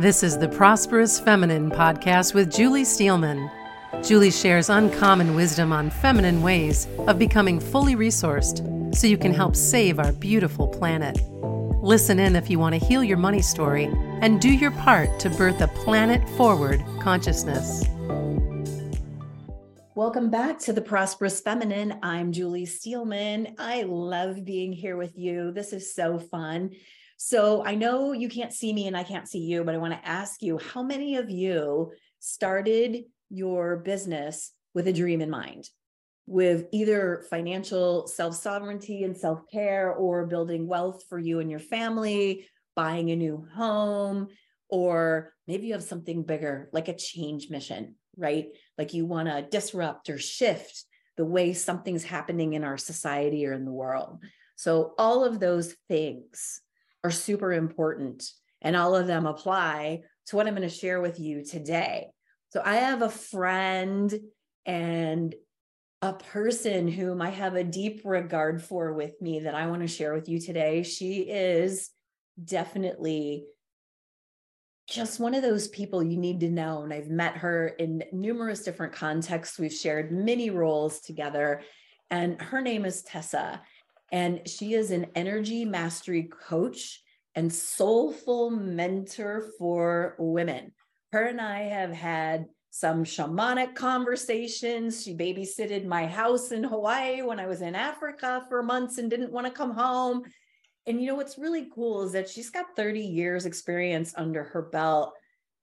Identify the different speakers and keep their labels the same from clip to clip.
Speaker 1: This is the Prosperous Feminine podcast with Julie Steelman. Julie shares uncommon wisdom on feminine ways of becoming fully resourced so you can help save our beautiful planet. Listen in if you want to heal your money story and do your part to birth a planet forward consciousness.
Speaker 2: Welcome back to the Prosperous Feminine. I'm Julie Steelman. I love being here with you. This is so fun. So I know you can't see me and I can't see you, but I want to ask you how many of you started your business with a dream in mind? With either financial self sovereignty and self care, or building wealth for you and your family, buying a new home, or maybe you have something bigger like a change mission, right? Like you want to disrupt or shift the way something's happening in our society or in the world. So, all of those things are super important and all of them apply to what I'm going to share with you today. So I have a friend and a person whom I have a deep regard for with me that I want to share with you today. She is definitely just one of those people you need to know. And I've met her in numerous different contexts. We've shared many roles together. And her name is Tessa. And she is an energy mastery coach and soulful mentor for women. Her and I have had some shamanic conversations. She babysitted my house in Hawaii when I was in Africa for months and didn't want to come home. And you know what's really cool is that she's got 30 years experience under her belt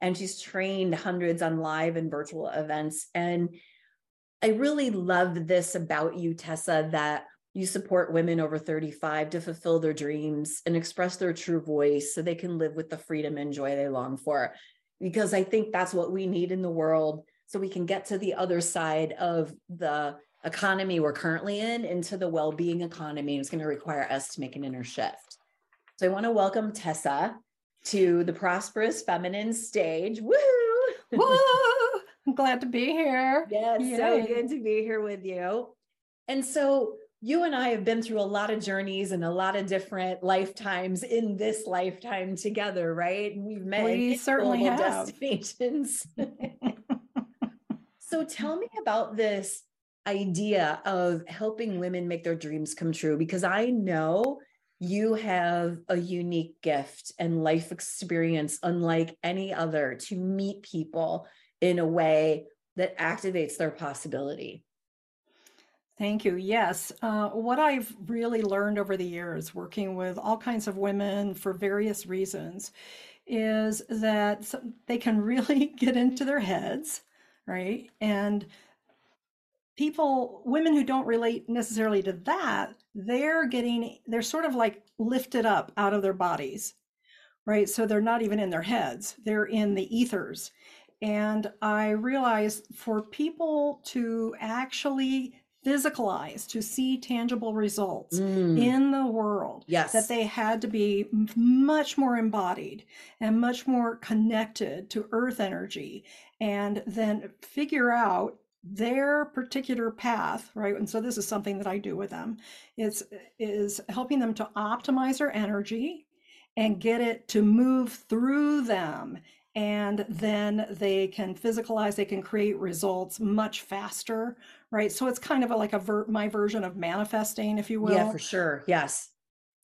Speaker 2: and she's trained hundreds on live and virtual events and I really love this about you Tessa that you support women over 35 to fulfill their dreams and express their true voice so they can live with the freedom and joy they long for. Because I think that's what we need in the world so we can get to the other side of the economy we're currently in into the well being economy. It's going to require us to make an inner shift. So I want to welcome Tessa to the Prosperous Feminine stage. Woo!
Speaker 3: Woo! I'm glad to be here.
Speaker 2: Yes, Yay. so good to be here with you. And so you and I have been through a lot of journeys and a lot of different lifetimes in this lifetime together, right? And we've met
Speaker 3: we certainly have.
Speaker 2: destinations. so tell me about this idea of helping women make their dreams come true because I know you have a unique gift and life experience unlike any other to meet people in a way that activates their possibility.
Speaker 3: Thank you. Yes. Uh, what I've really learned over the years working with all kinds of women for various reasons is that they can really get into their heads, right? And people, women who don't relate necessarily to that, they're getting, they're sort of like lifted up out of their bodies, right? So they're not even in their heads, they're in the ethers. And I realized for people to actually physicalize to see tangible results mm. in the world
Speaker 2: yes.
Speaker 3: that they had to be much more embodied and much more connected to earth energy and then figure out their particular path right? And so this is something that i do with them. It's is helping them to optimize their energy and get it to move through them and then they can physicalize they can create results much faster right? So it's kind of a, like a ver- my version of manifesting if you will.
Speaker 2: yeah for sure. Yes.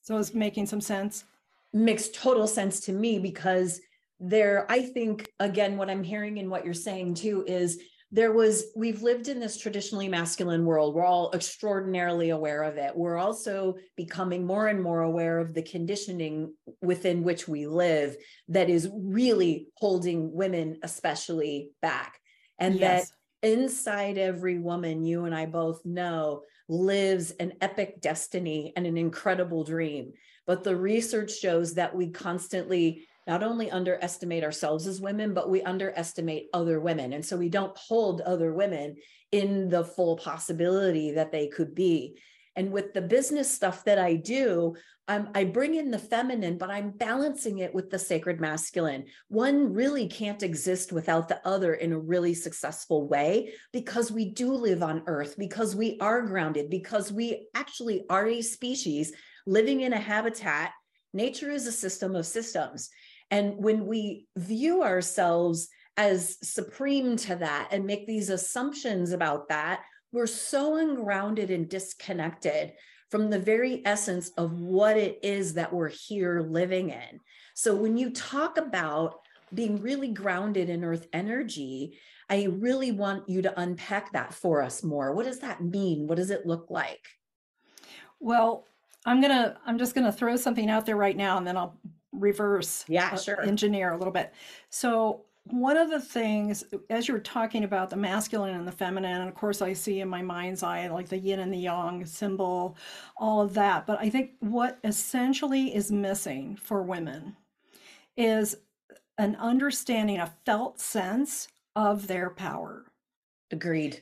Speaker 3: So it's making some sense?
Speaker 2: Makes total sense to me because there i think again what i'm hearing and what you're saying too is there was we've lived in this traditionally masculine world. We're all extraordinarily aware of it. We're also becoming more and more aware of the conditioning within which we live that is really holding women especially back. And yes. that inside every woman you and I both know lives an epic destiny and an incredible dream. But the research shows that we constantly not only underestimate ourselves as women, but we underestimate other women. And so we don't hold other women in the full possibility that they could be. And with the business stuff that I do, um, I bring in the feminine, but I'm balancing it with the sacred masculine. One really can't exist without the other in a really successful way because we do live on earth, because we are grounded, because we actually are a species living in a habitat. Nature is a system of systems. And when we view ourselves as supreme to that and make these assumptions about that, we're so ungrounded and disconnected from the very essence of what it is that we're here living in. So when you talk about being really grounded in earth energy, I really want you to unpack that for us more. What does that mean? What does it look like?
Speaker 3: Well, I'm going to I'm just going to throw something out there right now and then I'll reverse
Speaker 2: yeah,
Speaker 3: uh,
Speaker 2: sure.
Speaker 3: engineer a little bit. So one of the things as you're talking about the masculine and the feminine and of course i see in my mind's eye like the yin and the yang symbol all of that but i think what essentially is missing for women is an understanding a felt sense of their power
Speaker 2: agreed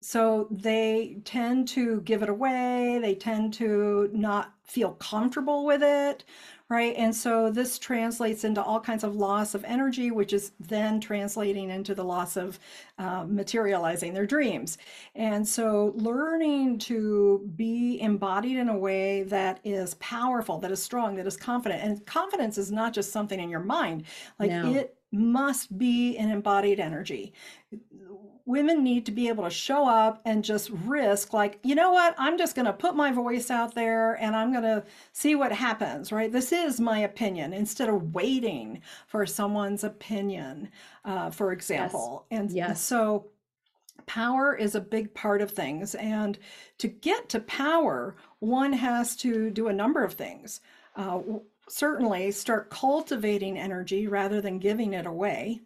Speaker 3: so they tend to give it away they tend to not feel comfortable with it right? And so this translates into all kinds of loss of energy, which is then translating into the loss of uh, materializing their dreams. And so learning to be embodied in a way that is powerful, that is strong, that is confident. And confidence is not just something in your mind, like no. it must be an embodied energy women need to be able to show up and just risk like you know what? I'm just going to put my voice out there and i'm going to see what happens right? This is my opinion instead of waiting for someone's opinion uh, for example. Yes. and yes. so power is a big part of things and to get to power one has to do a number of things. Uh, certainly start cultivating energy rather than giving it away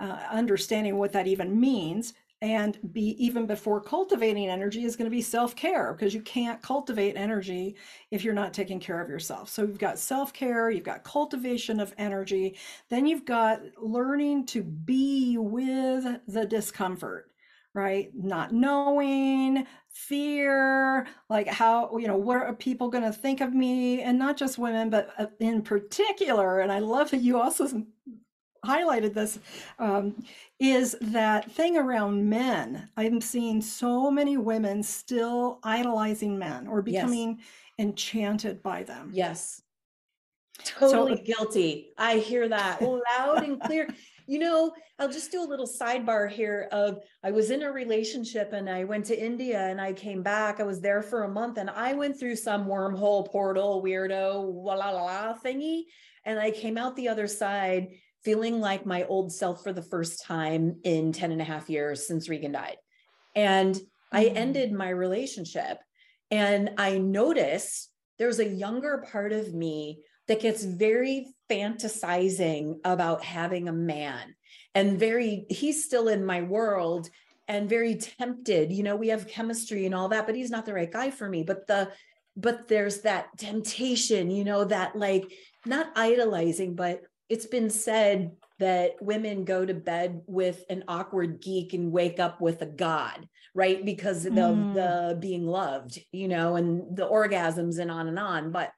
Speaker 3: uh, understanding what that even means and be even before cultivating energy is going to be self-care because you can't cultivate energy if you're not taking care of yourself. So you've got self-care you've got cultivation of energy then you've got learning to be with the discomfort right? Not knowing fear like how you know what are people going to think of me and not just women but uh, in particular and i love that you also highlighted this um, is that thing around men. I'm seeing so many women still idolizing men or becoming yes. enchanted by them.
Speaker 2: Yes. Totally so, guilty. I hear that loud and clear. You know, I'll just do a little sidebar here of I was in a relationship and I went to India and I came back. I was there for a month and I went through some wormhole portal weirdo la la la thingy and I came out the other side feeling like my old self for the first time in 10 and a half years since Regan died. And I mm-hmm. ended my relationship and I noticed there's a younger part of me that gets very fantasizing about having a man and very, he's still in my world and very tempted. You know, we have chemistry and all that, but he's not the right guy for me. But the, but there's that temptation, you know, that like not idolizing, but it's been said that women go to bed with an awkward geek and wake up with a god right? Because of mm. the being loved you know and the orgasms and on and on. But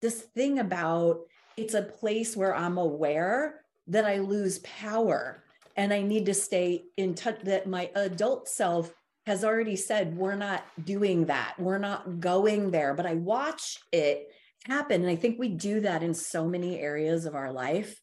Speaker 2: this thing about it's a place where i'm aware that i lose power and i need to stay in touch that my adult self has already said we're not doing that. We're not going there. But i watch it happen. And I think we do that in so many areas of our life,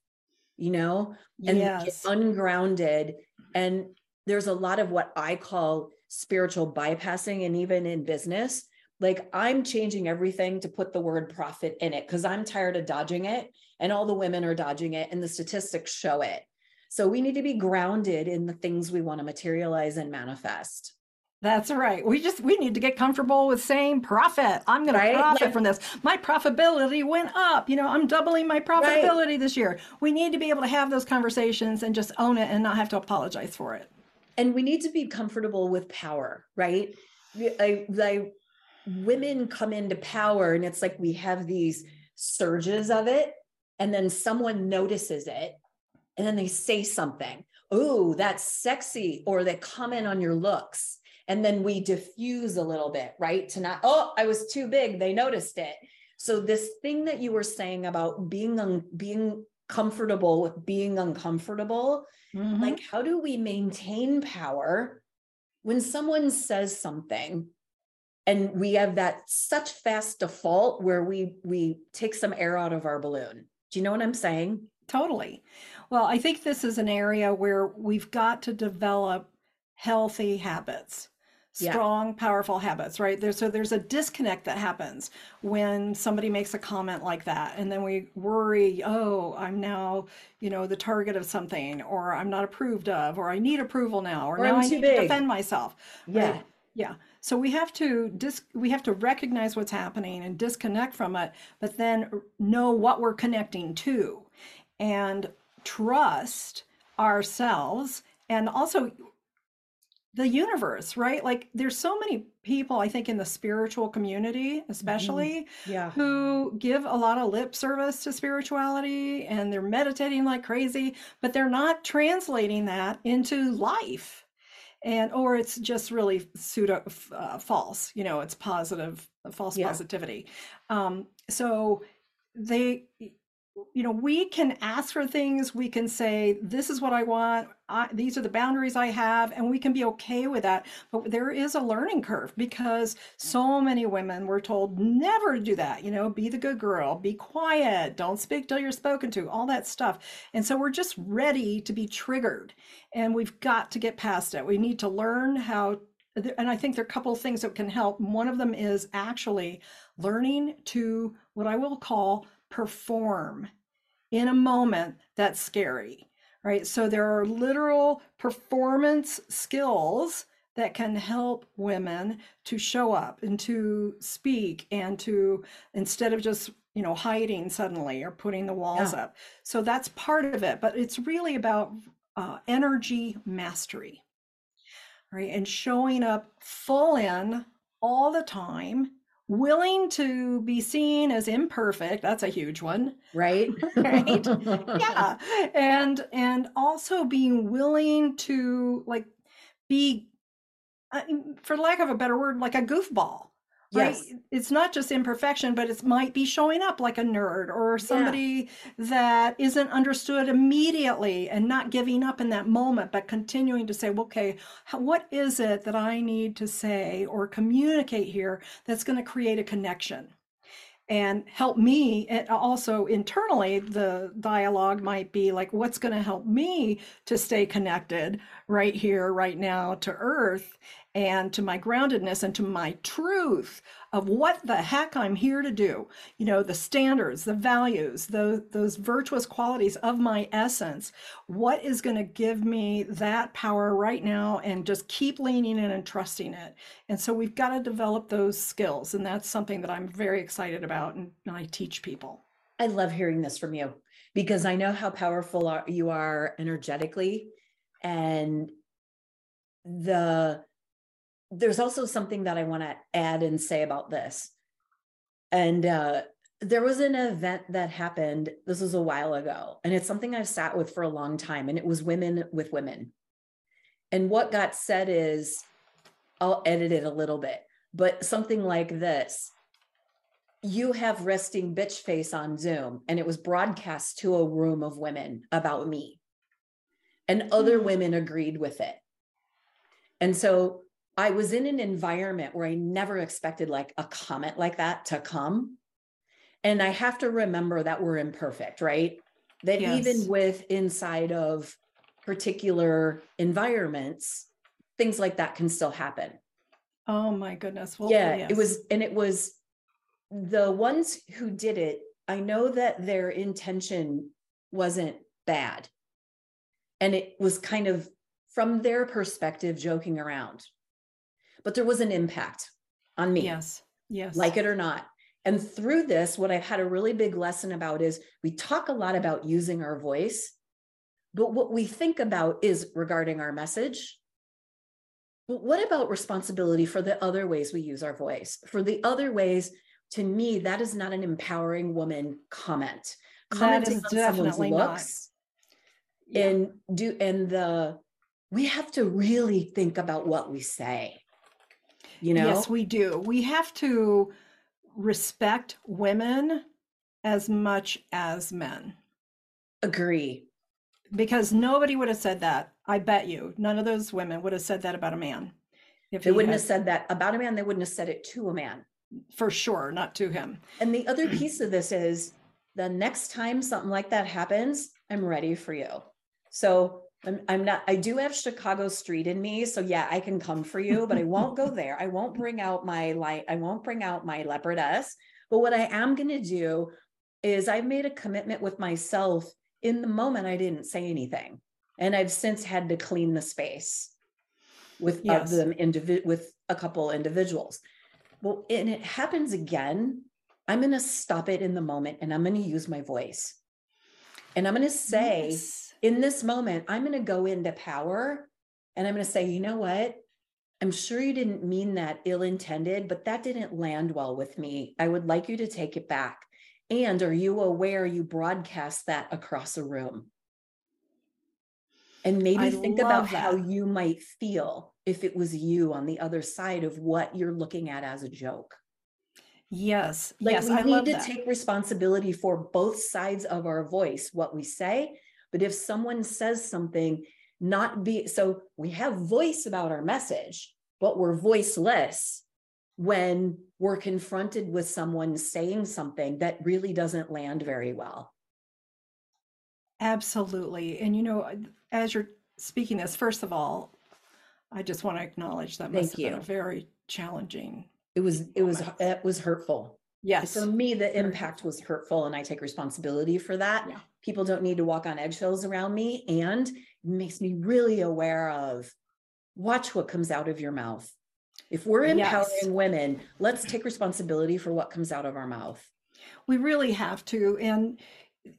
Speaker 2: you know, and yes. ungrounded. And there's a lot of what I call spiritual bypassing. And even in business, like I'm changing everything to put the word profit in it because I'm tired of dodging it. And all the women are dodging it, and the statistics show it. So we need to be grounded in the things we want to materialize and manifest.
Speaker 3: That's right. We just we need to get comfortable with saying profit. I'm going right? to profit like, from this. My profitability went up. You know, I'm doubling my profitability right. this year. We need to be able to have those conversations and just own it and not have to apologize for it.
Speaker 2: And we need to be comfortable with power, right? I, I, women come into power and it's like we have these surges of it and then someone notices it and then they say something. Oh, that's sexy or they comment on your looks and then we diffuse a little bit right to not oh i was too big they noticed it so this thing that you were saying about being un, being comfortable with being uncomfortable mm-hmm. like how do we maintain power when someone says something and we have that such fast default where we we take some air out of our balloon Do you know what I'm saying?
Speaker 3: Totally. Well, I think this is an area where we've got to develop healthy habits
Speaker 2: Yeah.
Speaker 3: strong powerful habits right there so there's a disconnect that happens when somebody makes a comment like that and then we worry oh i'm now you know the target of something or i'm not approved of or i need approval now or,
Speaker 2: Or
Speaker 3: now i need
Speaker 2: big.
Speaker 3: to defend myself
Speaker 2: Yeah.
Speaker 3: right? yeah so we have to dis- we have to recognize what's happening and disconnect from it but then know what we're connecting to and trust ourselves and also the universe, right? Like there's so many people, I think, in the spiritual community, especially,
Speaker 2: Yeah.
Speaker 3: who give a lot of lip service to spirituality and they're meditating like crazy, but they're not translating that into life. And or it's just really pseudo uh, false, you know, it's positive, false
Speaker 2: Yeah.
Speaker 3: positivity. Um, so they you know we can ask for things we can say this is what i want I, these are the boundaries i have and we can be okay with that but there is a learning curve because so many women were told never do that you know be the good girl be quiet don't speak till you're spoken to all that stuff and so we're just ready to be triggered and we've got to get past it. We need to learn how and i think there are a couple of things that can help. One of them is actually learning to what i will call perform in a moment that's scary, right? So there are literal performance skills that can help women to show up and to speak and to instead of just you know hiding suddenly or putting the walls
Speaker 2: Yeah.
Speaker 3: up so that's part of it but it's really about uh, energy mastery right and showing up full in all the time willing to be seen as imperfect that's a huge one
Speaker 2: Right?
Speaker 3: right? Yeah. And and also being willing to like be uh, for lack of a better word like a goofball right? It's not just imperfection but it might be showing up like a nerd or somebody that isn't understood immediately and not giving up in that moment but continuing to say well, okay what is it that i need to say or communicate here that's going to create a connection? And help me and also internally the dialogue might be like what's going to help me to stay connected right here right now to earth and to my groundedness and to my truth of what the heck I'm here to do. You know the standards the values those those virtuous qualities of my essence. What is going to give me that power right now and just keep leaning in and trusting it? And so we've got to develop those skills and that's something that I'm very excited about and, and I teach people.
Speaker 2: I love hearing this from you because I know how powerful you are energetically. And the there's also something that I want to add and say about this. And uh, there was an event that happened, this was a while ago, and it's something I've sat with for a long time, and it was women with women. And what got said is, I'll edit it a little bit, but something like this you have resting bitch face on Zoom, and it was broadcast to a room of women about me. And other
Speaker 3: Hmm.
Speaker 2: women agreed with it. And so I was in an environment where I never expected like a comment like that to come. And I have to remember that we're imperfect, right? That
Speaker 3: Yes.
Speaker 2: even with inside of particular environments, things like that can still happen
Speaker 3: oh my goodness well
Speaker 2: yeah
Speaker 3: yes.
Speaker 2: it was and it was the ones who did it i know that their intention wasn't bad and it was kind of from their perspective joking around but there was an impact on me
Speaker 3: yes. Yes.
Speaker 2: like it or not. And through this what i've had a really big lesson about is we talk a lot about using our voice but what we think about is regarding our message. But what about responsibility for the other ways we use our voice? For the other ways to me that is not an empowering woman comment.
Speaker 3: That
Speaker 2: commenting
Speaker 3: is
Speaker 2: on someone's looks
Speaker 3: Yeah.
Speaker 2: and do and the we have to really think about what we say you know
Speaker 3: Yes, we do. We have to respect women as much as men
Speaker 2: agree
Speaker 3: because nobody would have said that. I bet you none of those women would have said that about a man. If
Speaker 2: They wouldn't
Speaker 3: had-
Speaker 2: have said that about a man. They wouldn't have said it to a man.
Speaker 3: for sure, not to him.
Speaker 2: And the other piece of this is the next time something like that happens, I'm ready for you. So I'm, I'm not, I do have Chicago street in me. So yeah, I can come for you, but I won't go there. I won't bring out my light. I won't bring out my leopardess. But what I am going to do is I've made a commitment with myself in the moment. I didn't say anything. And I've since had to clean the space with yes. them individ- with a couple individuals. Well, and it happens again. I'm going to stop it in the moment and I'm going to use my voice. And I'm going to say, yes. In this moment, I'm going to go into power and I'm going to say, you know what? I'm sure you didn't mean that ill intended, but that didn't land well with me. I would like you to take it back. And are you aware you broadcast that across a room? And maybe I think about that. how you might feel if it was you on the other side of what you're looking at as a joke.
Speaker 3: Yes.
Speaker 2: Like
Speaker 3: yes,
Speaker 2: we
Speaker 3: I
Speaker 2: need to that. take responsibility for both sides of our voice, what we say. But if someone says something, not be so we have voice about our message, but we're voiceless when we're confronted with someone saying something that really doesn't land very well.
Speaker 3: Absolutely. And you know, as you're speaking this, first of all, I just want to acknowledge that must Thank have you. been a very challenging.
Speaker 2: It was it was it was hurtful.
Speaker 3: Yes.
Speaker 2: For me, the impact was hurtful and I take responsibility for that. Yeah. People don't need to walk on eggshells around me. And it makes me really aware of watch what comes out of your mouth. If we're empowering yes. women, let's take responsibility for what comes out of our mouth.
Speaker 3: We really have to. And,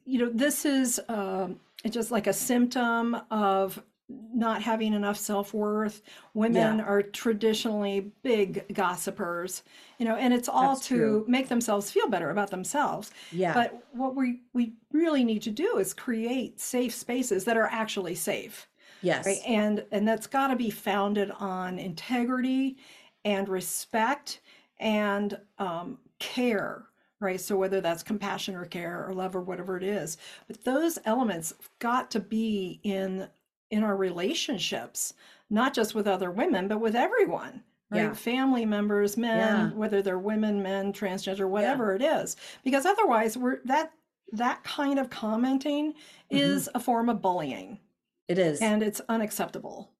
Speaker 3: you know, this is um, just like a symptom of not having enough self-worth women yeah. are traditionally big gossipers you know and it's all That's to true. make themselves feel better about themselves
Speaker 2: yeah
Speaker 3: but what we we really need to do is create safe spaces that are actually safe
Speaker 2: yes
Speaker 3: right? and and that's got to be founded on integrity and respect and um, care right? So whether that's compassion or care or love or whatever it is, but those elements got to be in in our relationships, not just with other women, but with everyone. Right? Yeah. Family members, men, yeah. whether they're women, men, transgender, whatever yeah. it is. Because otherwise we're that that kind of commenting mm-hmm. is a form of bullying.
Speaker 2: It is.
Speaker 3: And it's unacceptable.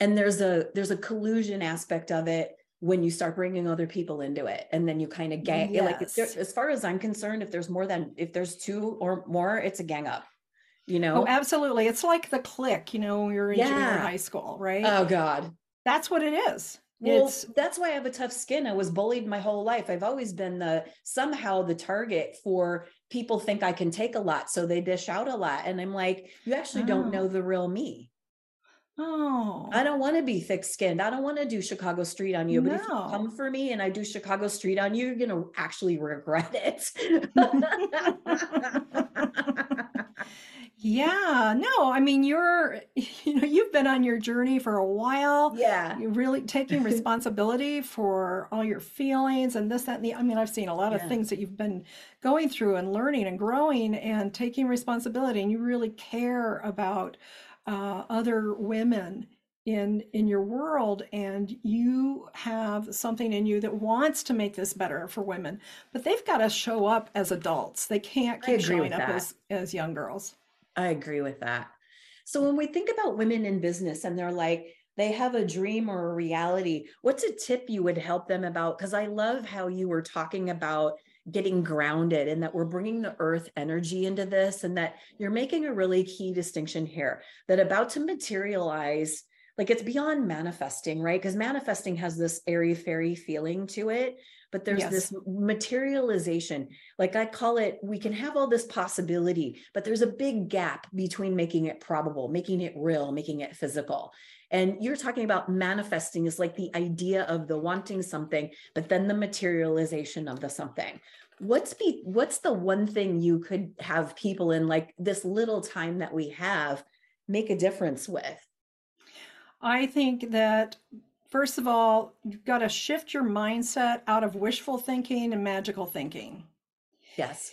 Speaker 2: And there's a there's a collusion aspect of it when you start bringing other people into it and then you kind of gang yes. like as far as i'm concerned if there's more than if there's two or more it's a gang up you know?
Speaker 3: Oh, absolutely. It's like the click, you know, when you're in yeah. junior high school, right?
Speaker 2: Oh God.
Speaker 3: That's what it is.
Speaker 2: Well, it's that's why I have a tough skin. I was bullied my whole life. I've always been the somehow the target for people think I can take a lot, so they dish out a lot. And I'm like, you actually oh. don't know the real me.
Speaker 3: Oh,
Speaker 2: I don't want to be thick skinned. I don't want to do Chicago Street on you. No. But if you come for me and I do Chicago Street on you, you're going to actually regret it.
Speaker 3: Yeah, no, I mean you're you know you've been on your journey for a while.
Speaker 2: Yeah.
Speaker 3: You're really taking responsibility for all your feelings and this that and the I mean I've seen a lot of yeah. things that you've been going through and learning and growing and taking responsibility and you really care about uh, other women in in your world and you have something in you that wants to make this better for women but they've got to show up as adults they can't keep showing up as as young girls
Speaker 2: I agree with that. So when we think about women in business and they're like, they have a dream or a reality, what's a tip you would help them about? Because I love how you were talking about getting grounded and that we're bringing the earth energy into this and that you're making a really key distinction here that about to materialize like it's beyond manifesting right? Because manifesting has this airy fairy feeling to it but there's yes. this materialization. Like i call it we can have all this possibility but there's a big gap between making it probable making it real making it physical. And you're talking about manifesting is like the idea of the wanting something but then the materialization of the something. What's be what's the one thing you could have people in like this little time that we have make a difference with
Speaker 3: i think that First of all, you've got to shift your mindset out of wishful thinking and magical thinking.
Speaker 2: Yes.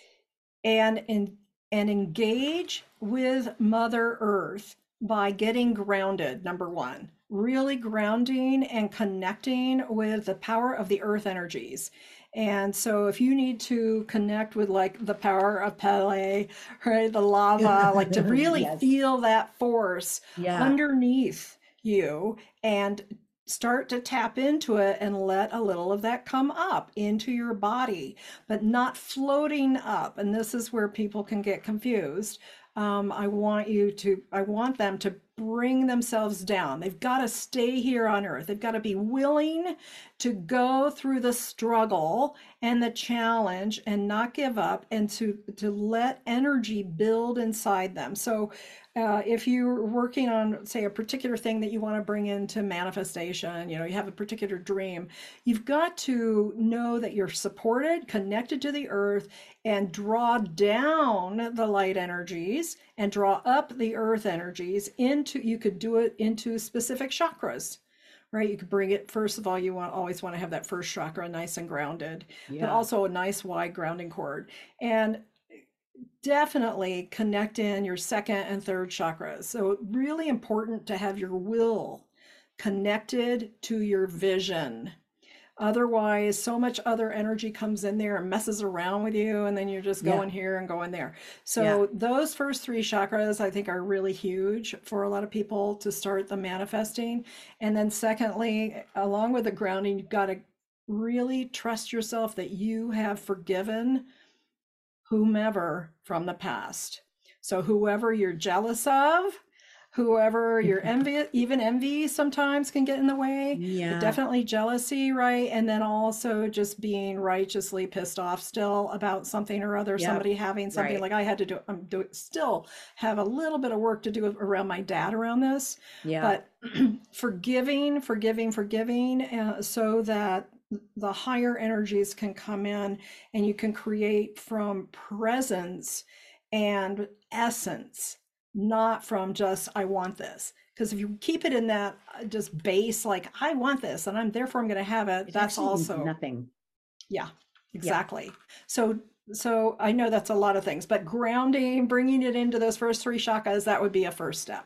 Speaker 3: And in, and engage with Mother Earth by getting grounded, number one. Really grounding and connecting with the power of the earth energies And so if you need to connect with like the power of Pele, right, the lava, like to really yes. feel that force yeah. underneath you and start to tap into it and let a little of that come up into your body, but not floating up. And this is where people can get confused. Um, I want you to, I want them to bring themselves down. They've got to stay here on earth. They've got to be willing to go through the struggle and the challenge and not give up and to, to let energy build inside them. So uh, if you're working on, say, a particular thing that you want to bring into manifestation, you know, you have a particular dream, you've got to know that you're supported, connected to the earth, and draw down the light energies and draw up the earth energies into, you could do it into specific chakras right? You could bring it, first of all, you want always want to have that first chakra nice and grounded, yeah. but also a nice wide grounding cord. And definitely connect in your second and third chakras. So, really important to have your will connected to your vision. Otherwise, so much other energy comes in there and messes around with you, and then you're just going yeah. here and going there. So, yeah. those first three chakras, I think, are really huge for a lot of people to start the manifesting. And then, secondly, along with the grounding, you've got to really trust yourself that you have forgiven whomever from the past. So, whoever you're jealous of, whoever you're envy, even envy sometimes can get in the way. Yeah. Definitely jealousy, right? And then also just being righteously pissed off still about something or other, yep. somebody having something right. like I had to do, I'm do, still have a little bit of work to do around my dad around this. Yeah. But forgiving, forgiving, forgiving, uh, so that the higher energies can come in and you can create from presence and essence not from just i want this because if you keep it in that uh, just base like i want this and i'm therefore i'm going to have it, it that's also
Speaker 2: nothing
Speaker 3: yeah exactly yeah. so so i know that's a lot of things but grounding bringing it into those first three chakras that would be a first step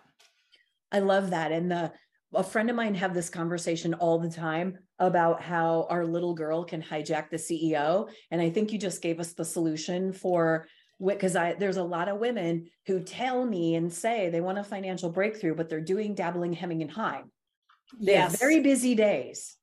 Speaker 2: i love that and the a friend of mine have this conversation all the time about how our little girl can hijack the CEO. And I think you just gave us the solution for because I there's a lot of women who tell me and say they want a financial breakthrough, but they're doing dabbling, hemming, and hawing. They yes. have very busy days,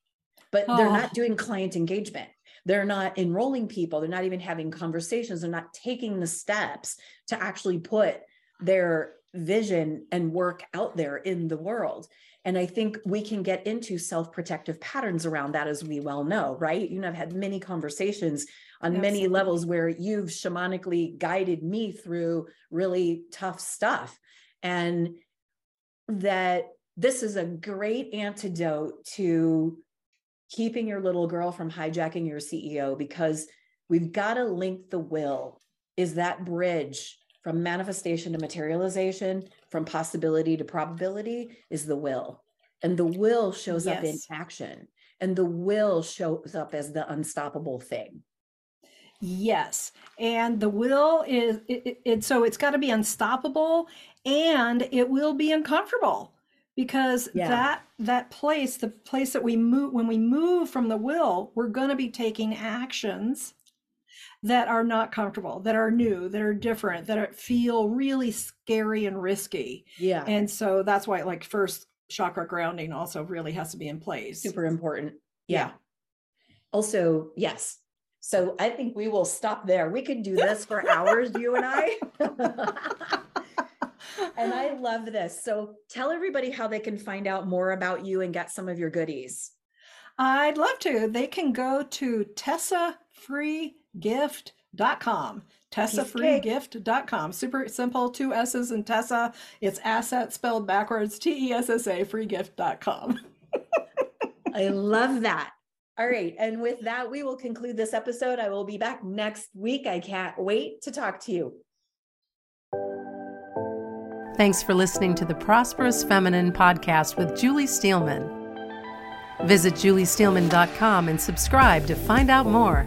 Speaker 2: but oh. they're not oh. doing client engagement. They're not enrolling people. They're not even having conversations. They're not taking the steps to actually put their vision and work out there in the world. And I think we can get into self protective patterns around that, as we well know, right? You know, I've had many conversations on Absolutely. many levels where you've shamanically guided me through really tough stuff. And that this is a great antidote to keeping your little girl from hijacking your CEO because we've got to link the will, is that bridge from manifestation to materialization, from possibility to probability, is the will. And the will shows yes. up in action, and the will shows up as the unstoppable thing.
Speaker 3: Yes. And the will is it, it, so it's got to be unstoppable and it will be uncomfortable because yeah. that that place the place that we move when we move from the will we're going to be taking actions that are not comfortable, that are new, that are different, that are, feel really scary and risky.
Speaker 2: Yeah.
Speaker 3: And so that's why, like, first chakra grounding also really has to be in place.
Speaker 2: Super important. Yeah. yeah. Also, yes. So I think we will stop there. We can do this for hours, you and I. and I love this. So tell everybody how they can find out more about you and get some of your goodies.
Speaker 3: I'd love to. They can go to Tessa Free gift.com tessafreegift.com super simple two s's in tessa. It's asset spelled backwards t-e-s-s-a freegift.com
Speaker 2: i love that. All right and with that we will conclude this episode. I will be back next week. I can't wait to talk to you.
Speaker 1: Thanks for listening to the prosperous feminine podcast with julie steelman. Visit juliesteelman.com and subscribe to find out more